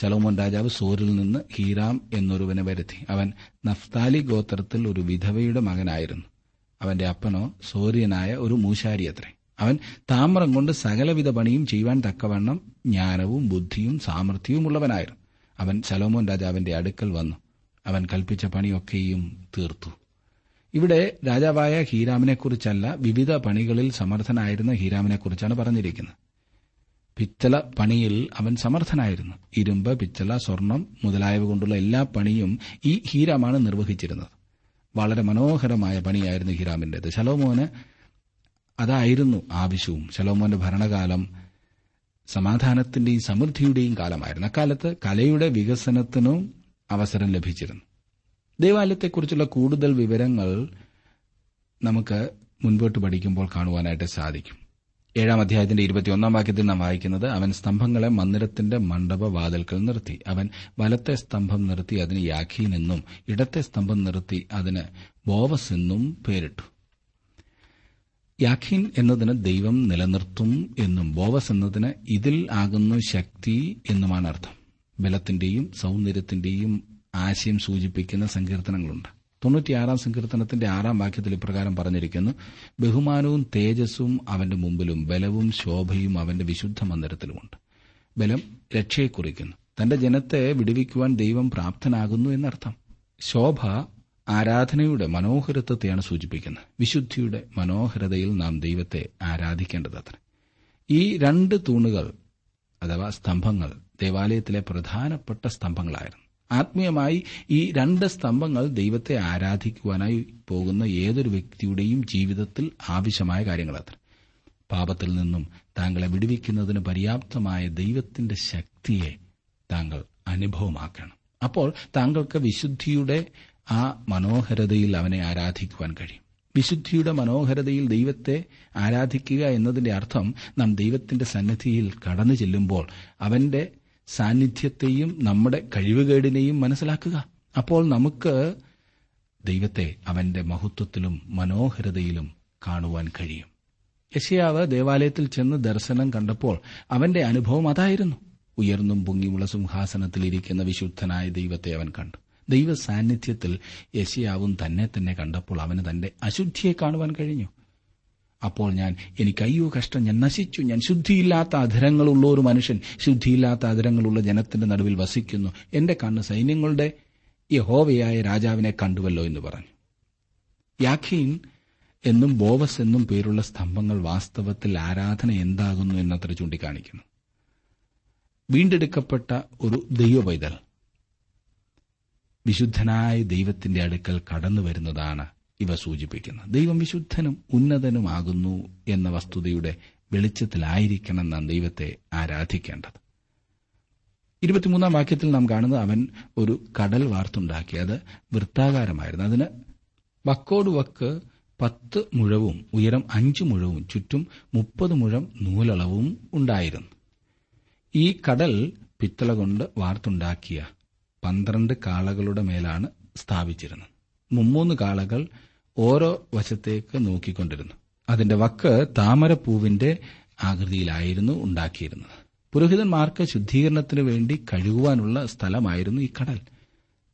ശലോമോൻ രാജാവ് സോരിൽ നിന്ന് ഹീറാം എന്നൊരുവനെ വരുത്തി. അവൻ നഫ്താലി ഗോത്രത്തിൽ ഒരു വിധവയുടെ മകനായിരുന്നു. അവന്റെ അപ്പനോ സോര്യനായ ഒരു മൂശാരി അത്രേ. അവൻ താമ്രം കൊണ്ട് സകലവിധ പണിയും ചെയ്യുവാൻ തക്കവണ്ണം ജ്ഞാനവും ബുദ്ധിയും സാമർഥ്യവും ഉള്ളവനായിരുന്നു. അവൻ ശലോമോൻ രാജാവിന്റെ അടുക്കൽ വന്നു. അവൻ കൽപ്പിച്ച പണിയൊക്കെയും തീർത്തു. ഇവിടെ രാജാവായ ഹീരാമിനെക്കുറിച്ചല്ല വിവിധ പണികളിൽ സമർത്ഥനായിരുന്ന ഹീരാമിനെക്കുറിച്ചാണ് പറഞ്ഞിരിക്കുന്നത്. പിത്തള പണിയിൽ അവൻ സമർത്ഥനായിരുന്നു. ഇരുമ്പ് പിത്തള സ്വർണം മുതലായവ കൊണ്ടുള്ള എല്ലാ പണിയും ഈ ഹീരാമാണ് നിർവഹിച്ചിരുന്നത്. വളരെ മനോഹരമായ പണിയായിരുന്നു ഹീരാമിന്റേത്. ശലോമോന് അതായിരുന്നു ആവശ്യവും. ശലോമോന്റെ ഭരണകാലം സമാധാനത്തിന്റെയും സമൃദ്ധിയുടെയും കാലമായിരുന്നു. അക്കാലത്ത് കലയുടെ വികസനത്തിനും അവസരം ലഭിച്ചിരുന്നു. ദേവാലയത്തെക്കുറിച്ചുള്ള കൂടുതൽ വിവരങ്ങൾ നമുക്ക് മുൻപോട്ട് പഠിക്കുമ്പോൾ കാണുവാനായിട്ട് സാധിക്കും. ഏഴാം അധ്യായത്തിന്റെ ഇരുപത്തിയൊന്നാം വാക്യത്തിൽ നാം വായിക്കുന്നത് അവൻ സ്തംഭങ്ങളെ മന്ദിരത്തിന്റെ മണ്ഡപവാതിൽക്കൽ നിർത്തി. അവൻ വലത്തെ സ്തംഭം നിർത്തി അതിന് യാഖീൻ എന്നും ഇടത്തെ സ്തംഭം നിർത്തി അതിന് ബോവസ് എന്നും പേരിട്ടു. യാഖീൻ എന്നതിന് ദൈവം നിലനിർത്തും എന്നും ബോവസ് എന്നതിന് ഇതിൽ ആകുന്ന ശക്തി എന്നുമാണ് അർത്ഥം. ബലത്തിന്റെയും സൗന്ദര്യത്തിന്റെയും ആശയം സൂചിപ്പിക്കുന്ന സങ്കീർത്തനങ്ങളുണ്ട്. തൊണ്ണൂറ്റിയാറാം സങ്കീർത്തനത്തിന്റെ ആറാം വാക്യത്തിൽ ഇപ്രകാരം പറഞ്ഞിരിക്കുന്നു. ബഹുമാനവും തേജസ്സും അവന്റെ മുമ്പിലും ബലവും ശോഭയും അവന്റെ വിശുദ്ധ മന്ദിരത്തിലുമുണ്ട്. ബലം രക്ഷയെ കുറിക്കുന്നു. തന്റെ ജനത്തെ വിടുവിക്കുവാൻ ദൈവം പ്രാപ്തനാകുന്നു എന്നർത്ഥം. ശോഭ ആരാധനയുടെ മനോഹരത്വത്തെയാണ് സൂചിപ്പിക്കുന്നത്. വിശുദ്ധിയുടെ മനോഹരതയിൽ നാം ദൈവത്തെ ആരാധിക്കേണ്ടതത്രേ. ഈ രണ്ട് തൂണുകൾ അഥവാ സ്തംഭങ്ങൾ ദേവാലയത്തിലെ പ്രധാനപ്പെട്ട സ്തംഭങ്ങളായിരുന്നു. ആത്മീയമായി ഈ രണ്ട് സ്തംഭങ്ങൾ ദൈവത്തെ ആരാധിക്കുവാനായി പോകുന്ന ഏതൊരു വ്യക്തിയുടെയും ജീവിതത്തിൽ ആവശ്യമായ കാര്യങ്ങളത്ര. പാപത്തിൽ നിന്നും താങ്കളെ വിടുവിക്കുന്നതിന് പര്യാപ്തമായ ദൈവത്തിന്റെ ശക്തിയെ താങ്കൾ അനുഭവമാക്കണം. അപ്പോൾ താങ്കൾക്ക് വിശുദ്ധിയുടെ ആ മനോഹരതയിൽ അവനെ ആരാധിക്കുവാൻ കഴിയും. വിശുദ്ധിയുടെ മനോഹരതയിൽ ദൈവത്തെ ആരാധിക്കുക എന്നതിന്റെ അർത്ഥം നാം ദൈവത്തിന്റെ സന്നിധിയിൽ കടന്നു ചെല്ലുമ്പോൾ അവന്റെ സാന്നിധ്യത്തെയും നമ്മുടെ കഴിവുകേടിനെയും മനസ്സിലാക്കുക. അപ്പോൾ നമുക്ക് ദൈവത്തെ അവന്റെ മഹത്വത്തിലും മനോഹരതയിലും കാണുവാൻ കഴിയും. യശയാവ് ദേവാലയത്തിൽ ചെന്ന് ദർശനം കണ്ടപ്പോൾ അവന്റെ അനുഭവം അതായിരുന്നു. ഉയർന്നും പൊങ്ങിയുള്ള സിംഹാസനത്തിൽ ഇരിക്കുന്ന വിശുദ്ധനായ ദൈവത്തെ അവൻ കണ്ടു. ദൈവ സാന്നിധ്യത്തിൽ യശയാവും തന്നെ തന്നെ കണ്ടപ്പോൾ അവന് തന്റെ അശുദ്ധിയെ കാണുവാൻ കഴിഞ്ഞു. അപ്പോൾ ഞാൻ എനിക്ക് അയ്യോ കഷ്ടം ഞാൻ നശിച്ചു ഞാൻ ശുദ്ധിയില്ലാത്ത അധരങ്ങളുള്ള ഒരു മനുഷ്യൻ ശുദ്ധിയില്ലാത്ത അധരങ്ങളുള്ള ജനത്തിന്റെ നടുവിൽ വസിക്കുന്നു. എന്റെ കണ്ണ് സൈന്യങ്ങളുടെ യഹോവയായ രാജാവിനെ കണ്ടുവല്ലോ എന്ന് പറഞ്ഞു. യാഖീൻ എന്നും ബോവസ് എന്നും പേരുള്ള സ്തംഭങ്ങൾ വാസ്തവത്തിൽ ആരാധന എന്താകുന്നു എന്നത്ര ചൂണ്ടിക്കാണിക്കുന്നു. വീണ്ടെടുക്കപ്പെട്ട ഒരു ദൈവപൈതൽ വിശുദ്ധനായ ദൈവത്തിന്റെ അടുക്കൽ കടന്നു വരുന്നതാണ് ഇവ സൂചിപ്പിക്കുന്നത് ദൈവം വിശുദ്ധനും ഉന്നതനുമാകുന്നു എന്ന വസ്തുതയുടെ വെളിച്ചത്തിലായിരിക്കണം നാം ദൈവത്തെ ആരാധിക്കേണ്ടത്. ഇരുപത്തിമൂന്നാം വാക്യത്തിൽ നാം കാണുന്നത് അവൻ ഒരു കടൽ വാർത്തുണ്ടാക്കി അത് വൃത്താകാരമായിരുന്നു. അതിന് വക്കോട് വക്ക് പത്ത് മുഴവും ഉയരം അഞ്ച് മുഴവും ചുറ്റും മുപ്പത് മുഴം നൂലളവും ഉണ്ടായിരുന്നു. ഈ കടൽ പിത്തള കൊണ്ട് വാർത്തുണ്ടാക്കിയ പന്ത്രണ്ട് കാളകളുടെ മേലാണ് സ്ഥാപിച്ചിരുന്നത്. മുമ്മൂന്ന് കാളകൾ ഓരോ വശത്തേക്ക് നോക്കിക്കൊണ്ടിരുന്നു. അതിന്റെ വക്ക് താമരപ്പൂവിന്റെ ആകൃതിയിലായിരുന്നു ഉണ്ടാക്കിയിരുന്നത്. പുരോഹിതന്മാർക്ക് ശുദ്ധീകരണത്തിനു വേണ്ടി കഴുകുവാനുള്ള സ്ഥലമായിരുന്നു ഈ കടൽ.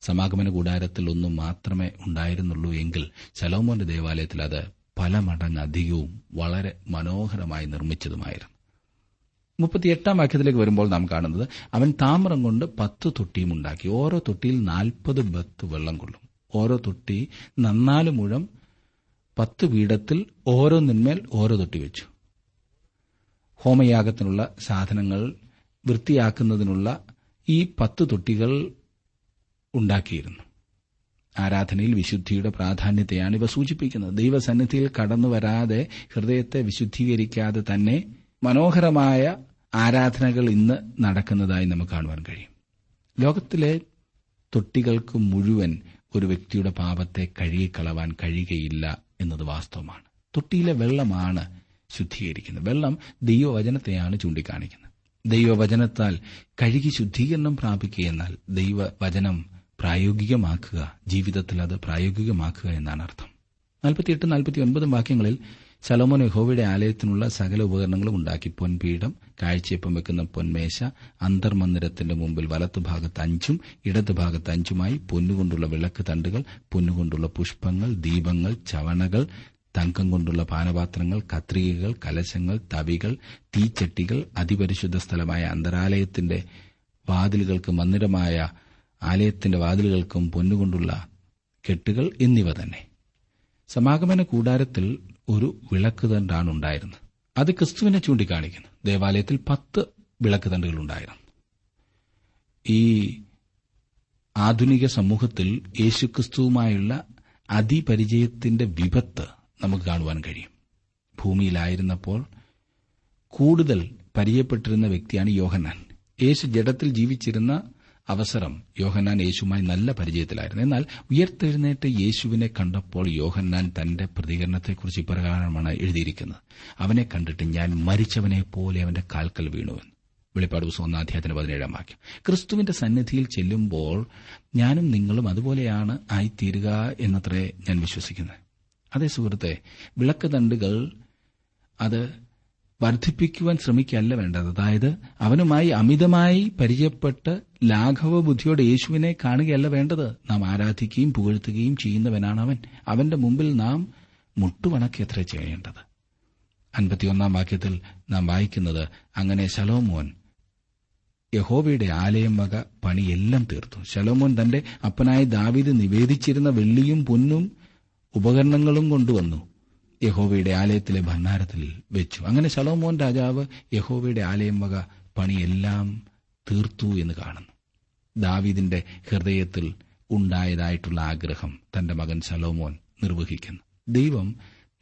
സമാഗമന കൂടാരത്തിൽ ഒന്നും മാത്രമേ ഉണ്ടായിരുന്നുള്ളൂ എങ്കിൽ ശലോമോന്റെ ദേവാലയത്തിൽ അത് പല മടങ്ങ് അധികവും വളരെ മനോഹരമായി നിർമ്മിച്ചതുമായിരുന്നു. മുപ്പത്തിയെട്ടാം വാക്യത്തിലേക്ക് വരുമ്പോൾ നാം കാണുന്നത് അവൻ താമരം കൊണ്ട് പത്ത് തൊട്ടിയും ഉണ്ടാക്കി. ഓരോ തൊട്ടിയിൽ നാൽപ്പത് ബത്ത് വെള്ളം കൊള്ളും. ഓരോ തൊട്ടി നന്നാൽ മുഴം പത്ത് പീഠത്തിൽ ഓരോന്നിന്മേൽ ഓരോ തൊട്ടി വെച്ചു. ഹോമയാഗത്തിനുള്ള സാധനങ്ങൾ വൃത്തിയാക്കുന്നതിനുള്ള ഈ പത്ത് തൊട്ടികൾ ഉണ്ടാക്കിയിരുന്നു. ആരാധനയിൽ വിശുദ്ധിയുടെ പ്രാധാന്യത്തെയാണ് ഇവ സൂചിപ്പിക്കുന്നത്. ദൈവസന്നിധിയിൽ കടന്നു വരാതെ ഹൃദയത്തെ വിശുദ്ധീകരിക്കാതെ തന്നെ മനോഹരമായ ആരാധനകൾ ഇന്ന് നടക്കുന്നതായി നമുക്ക് കാണുവാൻ കഴിയും. ലോകത്തിലെ തൊട്ടികൾക്ക് മുഴുവൻ ഒരു വ്യക്തിയുടെ പാപത്തെ കഴുകിക്കളവാൻ കഴിയുകയില്ല എന്നത് വാസ്തവമാണ്. തൊട്ടിയിലെ വെള്ളമാണ് ശുദ്ധീകരിക്കുന്നത്. വെള്ളം ദൈവവചനത്തെയാണ് ചൂണ്ടിക്കാണിക്കുന്നത്. ദൈവവചനത്താൽ കഴുകി ശുദ്ധീകരണം പ്രാപിക്കുക എന്നാൽ ദൈവവചനം പ്രായോഗികമാക്കുക ജീവിതത്തിൽ അത് പ്രായോഗികമാക്കുക എന്നാണ് അർത്ഥം. നാൽപ്പത്തിയെട്ട് നാൽപ്പത്തി ഒൻപതും വാക്യങ്ങളിൽ ശലോമോൻ യഹോവയുടെ ആലയത്തിനുള്ള സകല ഉപകരണങ്ങളും ഉണ്ടാക്കി. പൊൻപീഠം കാഴ്ചയപ്പം വെക്കുന്ന പൊന്മേശ അന്തർമന്ദിരത്തിന്റെ മുമ്പിൽ വലത്തുഭാഗത്ത് അഞ്ചും ഇടതുഭാഗത്ത് അഞ്ചുമായി പൊന്നുകൊണ്ടുള്ള വിളക്ക് തണ്ടുകൾ പൊന്നുകൊണ്ടുള്ള പുഷ്പങ്ങൾ ദീപങ്ങൾ ചവണകൾ തങ്കം കൊണ്ടുള്ള പാനപാത്രങ്ങൾ കത്രികകൾ കലശങ്ങൾ തവികൾ തീച്ചട്ടികൾ അതിപരിശുദ്ധ സ്ഥലമായ അന്തരാലയത്തിന്റെ വാതിലുകൾക്ക് മന്ദിരമായ ആലയത്തിന്റെ വാതിലുകൾക്കും പൊന്നുകൊണ്ടുള്ള കെട്ടുകൾ എന്നിവ തന്നെ. സമാഗമന കൂടാരത്തിൽ ഒരു വിളക്ക് തണ്ടാണ് ഉണ്ടായിരുന്നത് അത് ക്രിസ്തുവിനെ ചൂണ്ടിക്കാണിക്കുന്നു. ദേവാലയത്തിൽ പത്ത് വിളക്ക് തണ്ടുകൾ ഉണ്ടായിരുന്നു ഈ ആധുനിക സമൂഹത്തിൽ യേശുക്രിസ്തുവുമായുള്ള അതിപരിചയത്തിന്റെ വിപത്ത് നമുക്ക് കാണുവാൻ കഴിയും. ഭൂമിയിലായിരുന്നപ്പോൾ കൂടുതൽ പരിചയപ്പെട്ടിരുന്ന വ്യക്തിയാണ് യോഹന്നാൻ. യേശു ജഡത്തിൽ ജീവിച്ചിരുന്ന അവസരം യോഹന്നാൻ യേശുമായി നല്ല പരിചയത്തിലായിരുന്നു. എന്നാൽ ഉയർത്തെഴുന്നേറ്റ് യേശുവിനെ കണ്ടപ്പോൾ യോഹന്നാൻ തന്റെ പ്രതികരണത്തെക്കുറിച്ച് ഇപ്രകാരമാണ് എഴുതിയിരിക്കുന്നത്. അവനെ കണ്ടിട്ട് ഞാൻ മരിച്ചവനെ പോലെ അവന്റെ കാൽക്കൽ വീണുവെന്ന് വെളിപ്പാട് പുസ്തകം ഒന്നാധ്യായത്തിന് പതിനേഴാം വാക്യം. ക്രിസ്തുവിന്റെ സന്നിധിയിൽ ചെല്ലുമ്പോൾ ഞാനും നിങ്ങളും അതുപോലെയാണ് ആയിത്തീരുക എന്നത്രേ ഞാൻ വിശ്വസിക്കുന്നത്. അതേ സുഹൃത്തെ വിളക്ക് തണ്ടുകൾ അത് വർദ്ധിപ്പിക്കുവാൻ ശ്രമിക്കുകയല്ല വേണ്ടത്. അതായത് അവനുമായി അമിതമായി പരിചയപ്പെട്ട് ലാഘവ ബുദ്ധിയോടെ യേശുവിനെ കാണുകയല്ല വേണ്ടത്. നാം ആരാധിക്കുകയും പുകഴ്ത്തുകയും ചെയ്യുന്നവനാണ് അവൻ. അവന്റെ മുമ്പിൽ നാം മുട്ടുവണക്കിയത്ര ചെയ്യേണ്ടത്. അൻപത്തിയൊന്നാം വാക്യത്തിൽ നാം വായിക്കുന്നത് അങ്ങനെ ശലോമോൻ യഹോവയുടെ ആലയം വക പണിയെല്ലാം തീർത്തു. ശലോമോൻ തന്റെ അപ്പനായ ദാവീദ് നിവേദിച്ചിരുന്ന വെള്ളിയും പൊന്നും ഉപകരണങ്ങളും കൊണ്ടുവന്നു. യഹോവയുടെ ആലയത്തിലെ ഭണ്ഡാരത്തിൽ വെച്ചു. അങ്ങനെ ശലോമോൻ രാജാവ് യഹോവയുടെ ആലയം വക പണിയെല്ലാം തീർത്തു എന്ന് കാണുന്നു. ദാവീദിന്റെ ഹൃദയത്തിൽ ഉണ്ടായതായിട്ടുള്ള ആഗ്രഹം തന്റെ മകൻ ശലോമോൻ നിർവഹിക്കുന്നു. ദൈവം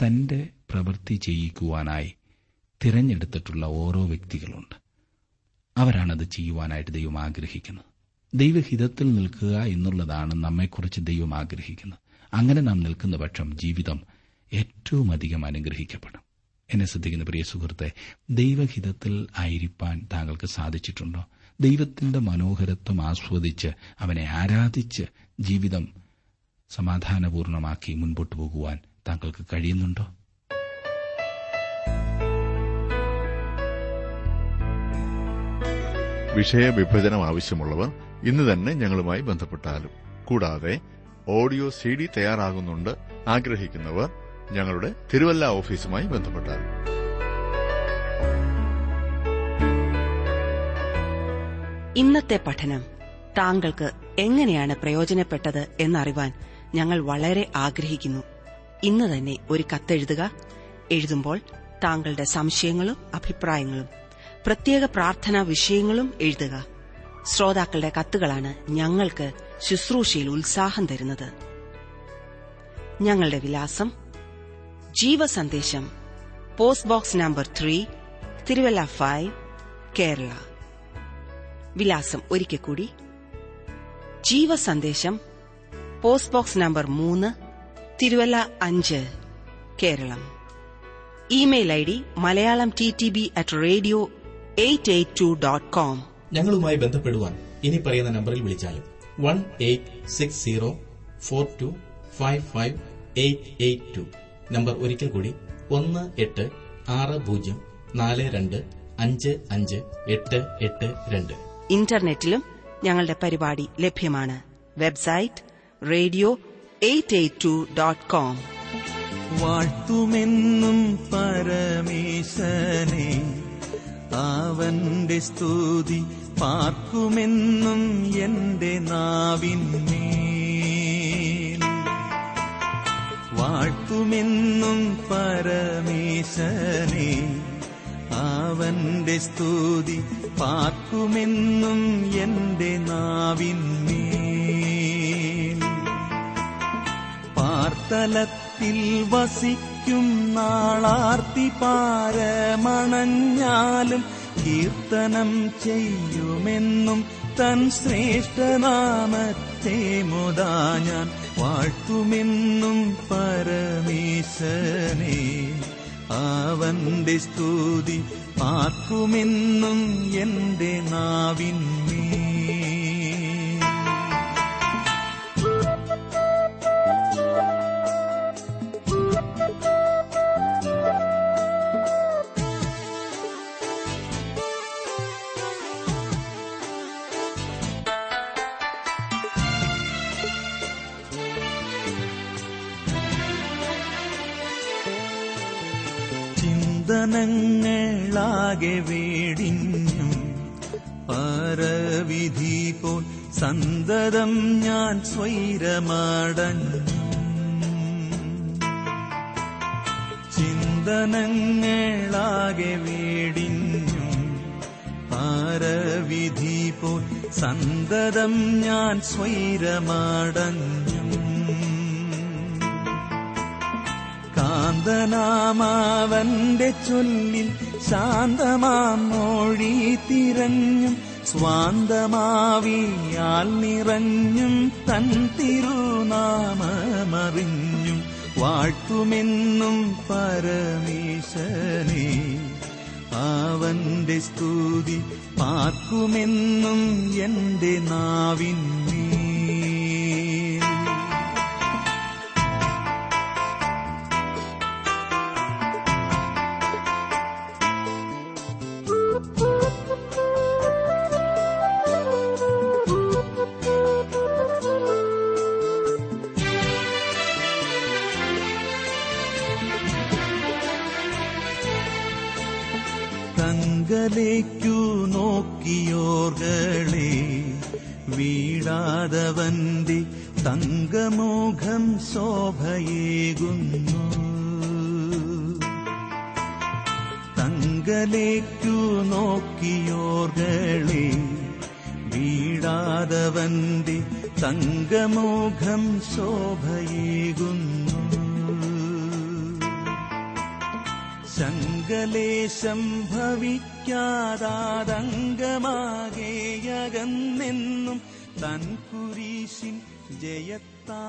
തന്റെ പ്രവൃത്തി ചെയ്യിക്കുവാനായി തിരഞ്ഞെടുത്തിട്ടുള്ള ഓരോ വ്യക്തികളുണ്ട്. അവരാണത് ചെയ്യുവാനായിട്ട് ദൈവം ആഗ്രഹിക്കുന്നത്. ദൈവഹിതത്തിൽ നിൽക്കുക എന്നുള്ളതാണ് നമ്മെക്കുറിച്ച് ദൈവം ആഗ്രഹിക്കുന്നത്. അങ്ങനെ നാം നിൽക്കുന്ന പക്ഷം ജീവിതം ഏറ്റവും അധികം അനുഗ്രഹിക്കപ്പെടും. എന്നെ ശ്രദ്ധിക്കുന്ന പ്രിയ സുഹൃത്തെ ദൈവഹിതത്തിൽ ആയിരിക്കാൻ താങ്കൾക്ക് സാധിച്ചിട്ടുണ്ടോ? ദൈവത്തിന്റെ മനോഹരത്വം ആസ്വദിച്ച് അവനെ ആരാധിച്ച് ജീവിതം സമാധാനപൂർണമാക്കി മുൻപോട്ട് പോകുവാൻ താങ്കൾക്ക് കഴിയുന്നുണ്ടോ? വിഷയവിഭജനം ആവശ്യമുള്ളവർ ഇന്ന് തന്നെ ഞങ്ങളുമായി ബന്ധപ്പെട്ടാലും. കൂടാതെ ഓഡിയോ സി ഡി തയ്യാറാകുന്നുണ്ട്. ആഗ്രഹിക്കുന്നവർ ഞങ്ങളുടെ തിരുവല്ല ഓഫീസുമായി ബന്ധപ്പെട്ടാൽ. ഇന്നത്തെ പഠനം താങ്കൾക്ക് എങ്ങനെയാണ് പ്രയോജനപ്പെട്ടത് എന്നറിവാൻ ഞങ്ങൾ വളരെ ആഗ്രഹിക്കുന്നു. ഇന്ന് തന്നെ ഒരു കത്തെഴുതുക. എഴുതുമ്പോൾ താങ്കളുടെ സംശയങ്ങളും അഭിപ്രായങ്ങളും പ്രത്യേക പ്രാർത്ഥനാ വിഷയങ്ങളും എഴുതുക. ശ്രോതാക്കളുടെ കത്തുകളാണ് ഞങ്ങൾക്ക് ശുശ്രൂഷയിൽ ഉത്സാഹം തരുന്നത്. ഞങ്ങളുടെ വിലാസം ജീവസന്ദേശം. Post box number three Thiruvalla five Kerala. വിലാസം ഒരിക്കൽ കൂടി. ജീവസന്ദേശം. പോസ്റ്റ് ബോക്സ് നമ്പർ മൂന്ന് തിരുവല്ല അഞ്ച് Keralam. Email I D Malayalam T T B at radio eight eight two dot com ഞങ്ങളുമായി ബന്ധപ്പെടുവാൻ ഇനി പറയുന്ന നമ്പറിൽ വിളിച്ചാലും one eight six zero four two five five eight eight two number ഒരിക്കൽ കൂടി ഒന്ന് എട്ട് ആറ് പൂജ്യം നാല് രണ്ട് അഞ്ച് അഞ്ച് എട്ട് എട്ട് രണ്ട്. ഇന്റർനെറ്റിലും ഞങ്ങളുടെ പരിപാടി ലഭ്യമാണ്. Website radio eight eight two dot com. വാഴ്ത്തുമെന്നും പരമേശനെ അവന്റെ സ്തുതി പാർക്കുമെന്നും എന്റെ നാവിന്മേൽ. വാഴ്ത്തുമെന്നും പരമേശനെ അവന്റെ സ്തുതി പാർക്കുമെന്നും എന്റെ നാവിന്മേ പാർത്തലത്തിൽ വസിക്കും നാളാർത്തി പാരമണഞ്ഞാലും കീർത്തനം ചെയ്യുമെന്നും തൻ ശ്രേഷ്ഠനാമത്തെ മുതാ ഞാൻ വാഴ്ത്തുമെന്നും പരമേശനെ അവന്റെ സ്തുതി പാർക്കുമെന്നും എന്റെ നാവിന്മേ ചിന്തനങ്ങളാകെ വേടിഞ്ഞും. പാരവിധി പോൽ സന്തതം ഞാൻ സ്വൈരമാടൻ ചിന്തനങ്ങളാകെ വേടിഞ്ഞും. പാരവിധി പോൽ സന്തതം ഞാൻ സ്വൈരമടഞ്ഞു. കാന്തനാമാവന്റെ ചൊല്ലിൽ ശാന്തമാം മൊഴി തിരഞ്ഞും സ്വാന്തമാവിയാൽ നിറഞ്ഞും തൻ തിരുനാമറിഞ്ഞും വാഴ്ത്തുമെന്നും പരമേശനെ അവന്റെ സ്തുതി പാർക്കുമെന്നും എന്റെ നാവിന്മേൽ ta